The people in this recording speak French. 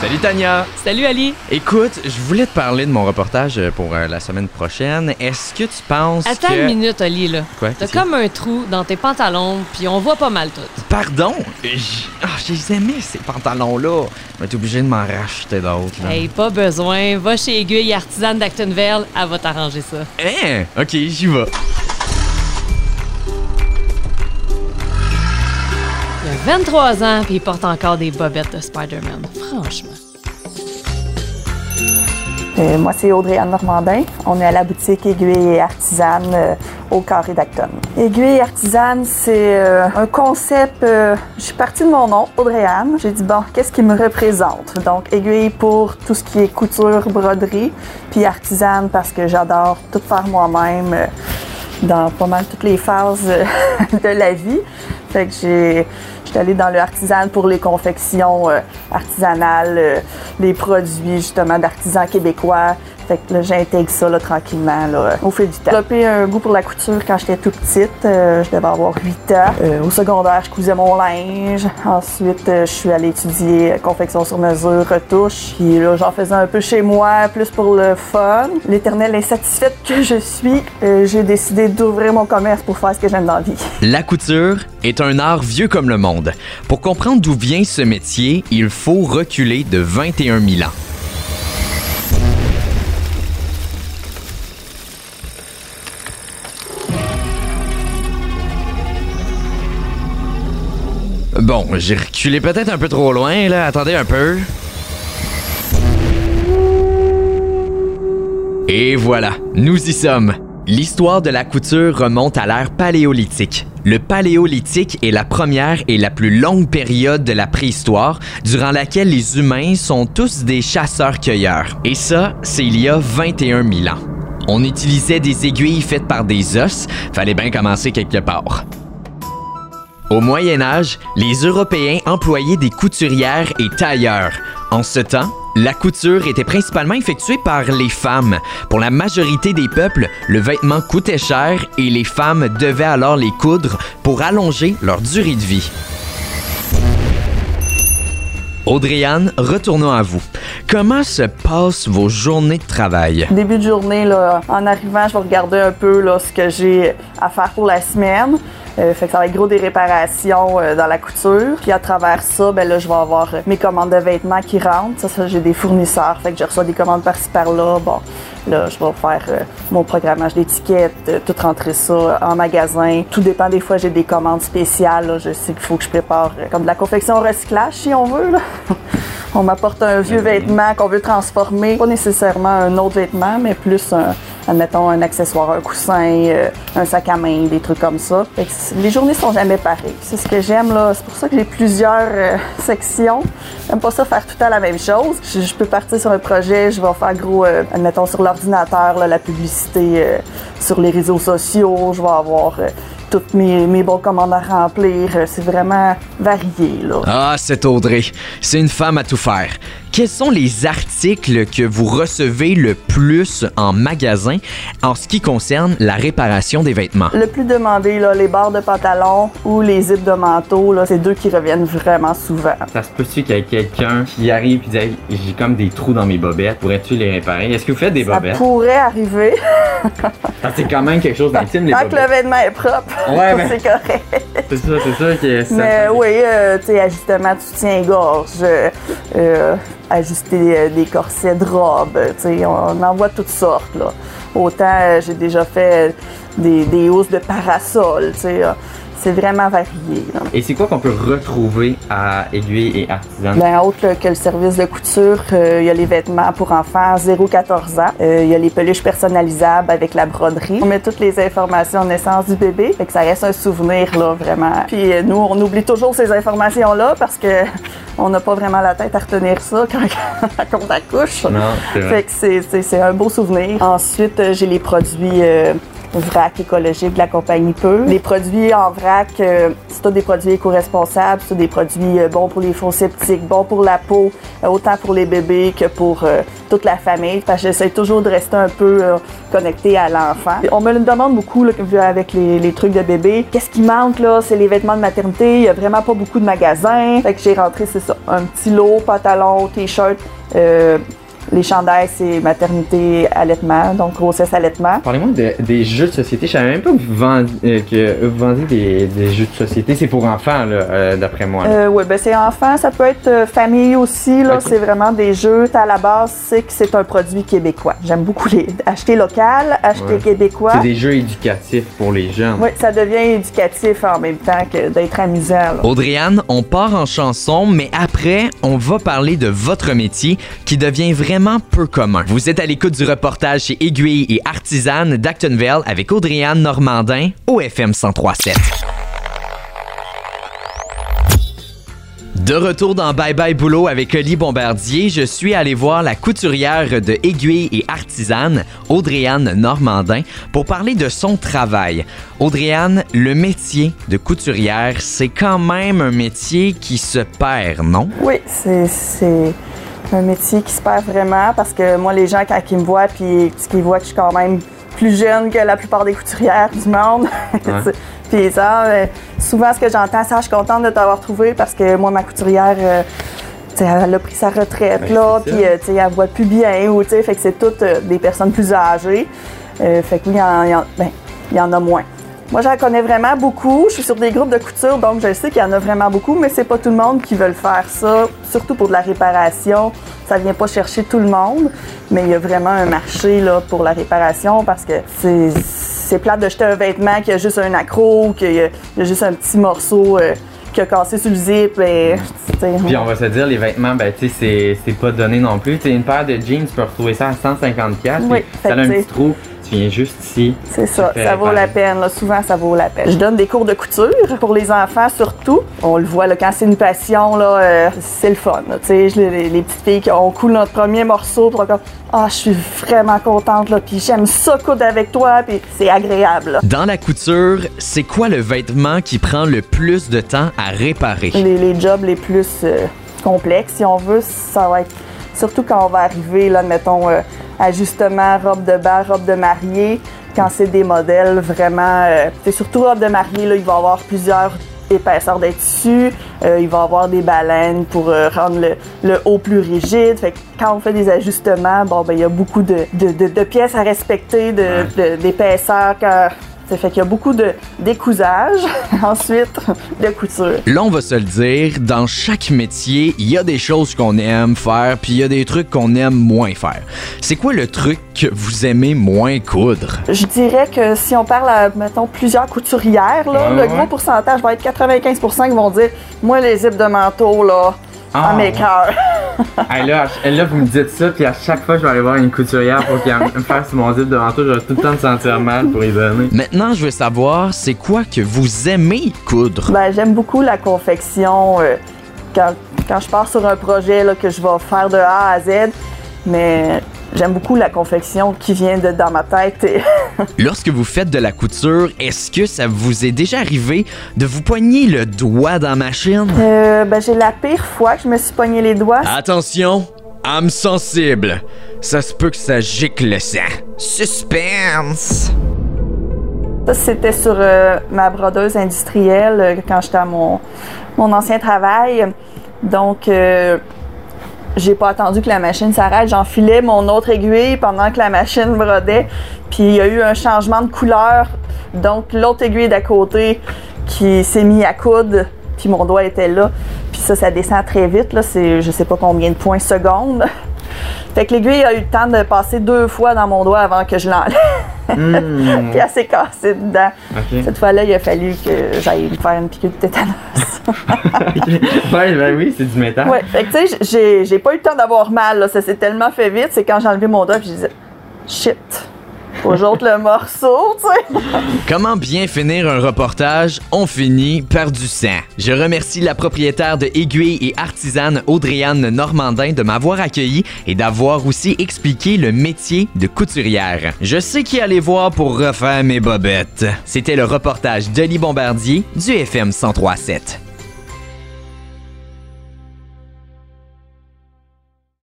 Salut Tania! Salut Ali! Écoute, je voulais te parler de mon reportage euh, pour euh, la semaine prochaine. Est-ce que tu penses Attends que... une minute, Ali, là. Quoi? T'as comme un trou dans tes pantalons, puis on voit pas mal tout. Pardon? J- Ah, je les aimais, ces pantalons-là. Je vais être obligé de m'en racheter d'autres. là. Hey, pas besoin. Va chez Aiguille Artisane d'Actonville, elle va t'arranger ça. Hein? Ok, j'y vais. 23 ans, puis il porte encore des bobettes de Spider-Man. Franchement. Euh, moi, c'est Audrey-Anne Normandin. On est à la boutique Aiguille et Artisane euh, au Carré d'Acton. Aiguille et Artisane, c'est euh, un concept... je suis partie de mon nom, Audrey-Anne. J'ai dit, bon, qu'est-ce qui me représente? Donc, aiguille pour tout ce qui est couture, broderie, puis artisane parce que j'adore tout faire moi-même dans pas mal toutes les phases de la vie. Fait que j'ai... J'étais allée dans le artisan pour les confections euh, artisanales, euh, les produits justement d'artisans québécois. Fait que j'intègre ça là, tranquillement là, au fil du temps. J'ai développé un goût pour la couture quand j'étais tout petite. Euh, je devais avoir 8 ans. Euh, au secondaire, je cousais mon linge. Ensuite, euh, je suis allée étudier euh, confection sur mesure, retouche. Puis là, j'en faisais un peu chez moi, plus pour le fun. L'éternelle insatisfaite que je suis, euh, j'ai décidé d'ouvrir mon commerce pour faire ce que j'aime dans la vie. La couture est un art vieux comme le monde. Pour comprendre d'où vient ce métier, il faut reculer de 21 000 ans. Bon, j'ai reculé peut-être un peu trop loin, là. Attendez un peu. Et voilà, nous y sommes. L'histoire de la couture remonte à l'ère paléolithique. Le paléolithique est la première et la plus longue période de la préhistoire, durant laquelle les humains sont tous des chasseurs-cueilleurs. Et ça, c'est il y a 21 000 ans. On utilisait des aiguilles faites par des os, fallait bien commencer quelque part. Au Moyen Âge, les Européens employaient des couturières et tailleurs. En ce temps, la couture était principalement effectuée par les femmes. Pour la majorité des peuples, le vêtement coûtait cher et les femmes devaient alors les coudre pour allonger leur durée de vie. Audrey-Anne, retournons à vous. Comment se passent vos journées de travail? Début de journée, là, en arrivant, je vais regarder un peu là, ce que j'ai à faire pour la semaine. Euh, fait que ça va être gros des réparations euh, dans la couture. Puis à travers ça, ben là, je vais avoir euh, mes commandes de vêtements qui rentrent. Ça, ça j'ai des fournisseurs. Fait que je reçois des commandes par-ci par-là. Bon, là, je vais faire euh, mon programmage d'étiquettes, euh, tout rentrer ça en magasin. Tout dépend. Des fois, j'ai des commandes spéciales. là. Je sais qu'il faut que je prépare comme de la confection recyclage, si on veut. là. On m'apporte un vieux vêtement qu'on veut transformer, pas nécessairement un autre vêtement, mais plus un, admettons, un accessoire, un coussin, euh, un sac à main, des trucs comme ça. Les journées sont jamais pareilles. C'est ce que j'aime là. C'est pour ça que j'ai plusieurs euh, sections. J'aime pas ça faire tout temps la même chose. Je, peux partir sur un projet, je vais faire gros, euh, admettons, sur l'ordinateur, la publicité sur les réseaux sociaux. Je vais avoir toutes mes, mes bons commandes à remplir. C'est vraiment varié là. Ah, c'est Audrey. C'est une femme à tout faire. Quels sont les articles que vous recevez le plus en magasin en ce qui concerne la réparation des vêtements? Le plus demandé, là, les barres de pantalon ou les zips de manteau, là, c'est deux qui reviennent vraiment souvent. Ça se peut-tu qu'il y ait quelqu'un qui arrive et dit Hey, j'ai comme des trous dans mes bobettes, pourrais-tu les réparer? Est-ce que vous faites des Ça bobettes? pourrait arriver. C'est quand même quelque chose d'intime, les Tant que le vêtement est propre, Ouais, ben- c'est correct. C'est ça, c'est ça que ça. Mais oui, euh, tu sais, ajustement de soutien-gorge, euh, euh, ajuster euh, des corsets de robe, tu sais, on en voit toutes sortes, là. Autant, euh, j'ai déjà fait des, housses de parasol, tu sais, euh, c'est vraiment varié, là. Et c'est quoi qu'on peut retrouver à Aiguille et Artisan? Ben, autre là, que le service de couture, euh, il y a les vêtements pour enfants 0-14 ans. Euh, Il y a les peluches personnalisables avec la broderie. On met toutes les informations naissance du bébé. Fait que ça reste un souvenir, là, vraiment. Puis euh, nous, on oublie toujours ces informations-là parce que on n'a pas vraiment la tête à retenir ça quand, on accouche. Non, c'est vrai. Fait que c'est- c'est c'est un beau souvenir. Ensuite, j'ai les produits vrac écologique de la compagnie Peu. Les produits en vrac, euh, c'est tous des produits éco-responsables, c'est des produits euh, bons pour les faux septiques, bons pour la peau, euh, autant pour les bébés que pour euh, toute la famille. Parce que j'essaie toujours de rester un peu euh, connecté à l'enfant. On me le demande beaucoup là, avec les, trucs de bébé. Qu'est-ce qui manque là? C'est les vêtements de maternité. Il y a vraiment pas beaucoup de magasins. Fait que j'ai rentré, c'est ça, un petit lot, pantalon, t-shirt. Euh, les chandails, c'est maternité, allaitement, donc grossesse, allaitement. Parlez-moi de- des jeux de société. Je savais même pas que vous vendiez, que vous vendiez des, des jeux de société. C'est pour enfants, là, euh, d'après moi. Euh, oui, ben c'est enfant, ça peut être euh, famille aussi. Là, c'est vraiment des jeux. À la base, c'est que c'est un produit québécois. J'aime beaucoup les acheter local, acheter Ouais. québécois. C'est des jeux éducatifs pour les jeunes. Oui, ça devient éducatif en même temps que d'être amusant. là. Audriane, on part en chanson, mais après, on va parler de votre métier qui devient vraiment peu commun. Vous êtes à l'écoute du reportage chez Aiguille et Artisane d'Actonville avec Audriane Normandin au FM 1037. De retour dans Bye Bye Boulot avec Oli Bombardier, je suis allé voir la couturière de Aiguille et Artisane, Audriane Normandin, pour parler de son travail. Audriane, le métier de couturière, c'est quand même un métier qui se perd, non? Oui, c'est un métier qui se perd vraiment parce que moi, les gens, quand ils me voient, puis qu'ils voient que je suis quand même plus jeune que la plupart des couturières du monde, Ouais. puis ça, euh, souvent, ce que j'entends, c'est Ah, je suis contente de t'avoir trouvé parce que moi, ma couturière, euh, elle a pris sa retraite, Ouais, là, ça. puis euh, elle voit plus bien, ou tu sais, fait que c'est toutes euh, des personnes plus âgées. Euh, fait que oui, il y, en- y en- ben, il y en a moins. Moi, j'en connais vraiment beaucoup. Je suis sur des groupes de couture, donc je sais qu'il y en a vraiment beaucoup, mais c'est pas tout le monde qui veut le faire ça, surtout pour de la réparation. Ça vient pas chercher tout le monde, mais il y a vraiment un marché là, pour la réparation parce que c'est, c'est plate de jeter un vêtement qui a juste un accro, qu'il y a, a juste un petit morceau euh, qui a cassé sur le zip. Et, sais, Puis on va se dire, les vêtements, ben, tu sais, c'est- c'est pas donné non plus. Tu sais, une paire de jeans, tu peux retrouver ça à 150$. Oui, ça a un petit trou, tu viens juste ici. C'est ça, ça vaut la peine. là. Souvent, ça vaut la peine. Je donne des cours de couture pour les enfants surtout. On le voit là, quand c'est une passion, là, euh, c'est le fun. là. Les, les petites filles qui ont coulé notre premier morceau, est comme ah, je suis vraiment contente là, puis j'aime ça coudre avec toi, puis c'est agréable. là. Dans la couture, c'est quoi le vêtement qui prend le plus de temps à réparer? Les, les jobs les plus euh, complexes, si on veut, ça va être surtout quand on va arriver, là, mettons, euh, ajustement, robe de bain, robe de mariée, quand c'est des modèles vraiment. euh, c'est surtout robe de mariée, là, il va y avoir plusieurs épaisseurs de tissu, euh, il va y avoir des baleines pour euh, rendre le, le haut plus rigide. Fait que quand on fait des ajustements, bon, ben, il y a beaucoup de, de- de- de pièces à respecter, de- de- d'épaisseur. Ça fait qu'il y a beaucoup de décousage, ensuite de couture. Là, on va se le dire, dans chaque métier, il y a des choses qu'on aime faire, puis il y a des trucs qu'on aime moins faire. C'est quoi le truc que vous aimez moins coudre? Je dirais que si on parle à, mettons, plusieurs couturières, là, le ouais. gros pourcentage va être 95% qui vont dire Moi, les zips de manteau, là, Ah, à mes ouais. cœurs. Hey, là, là, vous me dites ça, puis à chaque fois que je vais aller voir une couturière pour qu'elle me fasse mon zip devant toi, je vais tout le temps me sentir mal pour y donner. Maintenant, je veux savoir, c'est quoi que vous aimez coudre? Ben, j'aime beaucoup la confection euh, quand, quand je pars sur un projet là, que je vais faire de A à Z, mais j'aime beaucoup la confection qui vient de dans ma tête. et- Lorsque vous faites de la couture, est-ce que ça vous est déjà arrivé de vous poigner le doigt dans la machine? Euh, ben, j'ai la pire fois que je me suis pogné les doigts. Attention, âme sensible. Ça se peut que ça gicle le sang. Suspense! Ça, c'était sur euh, ma brodeuse industrielle euh, quand j'étais à mon, mon ancien travail. Donc, euh, j'ai pas attendu que la machine s'arrête. J'enfilais mon autre aiguille pendant que la machine brodait. Puis il y a eu un changement de couleur. Donc, l'autre aiguille d'à côté qui s'est mis à coudre. Puis mon doigt était là. Puis ça, ça descend très vite. Là. C'est je sais pas combien de points secondes. Fait que l'aiguille a eu le temps de passer deux fois dans mon doigt avant que je l'enlève. Hmm, Puis elle s'est cassée dedans. Cette fois-là, il a fallu que j'aille me faire une piqûre de tétanos. ouais, ben oui, c'est du métal. ouais, fait que tu sais, j'ai, j'ai pas eu le temps d'avoir mal, là. Ça s'est tellement fait vite, c'est quand j'ai enlevé mon doigt, je disais, shit. Le morceau, tu sais. Comment bien finir un reportage? On finit par du sang. Je remercie la propriétaire de Aiguille et artisane Audriane Normandin de m'avoir accueilli et d'avoir aussi expliqué le métier de couturière. Je sais qui aller voir pour refaire mes bobettes. C'était le reportage d'Oli Bombardier du FM 1037.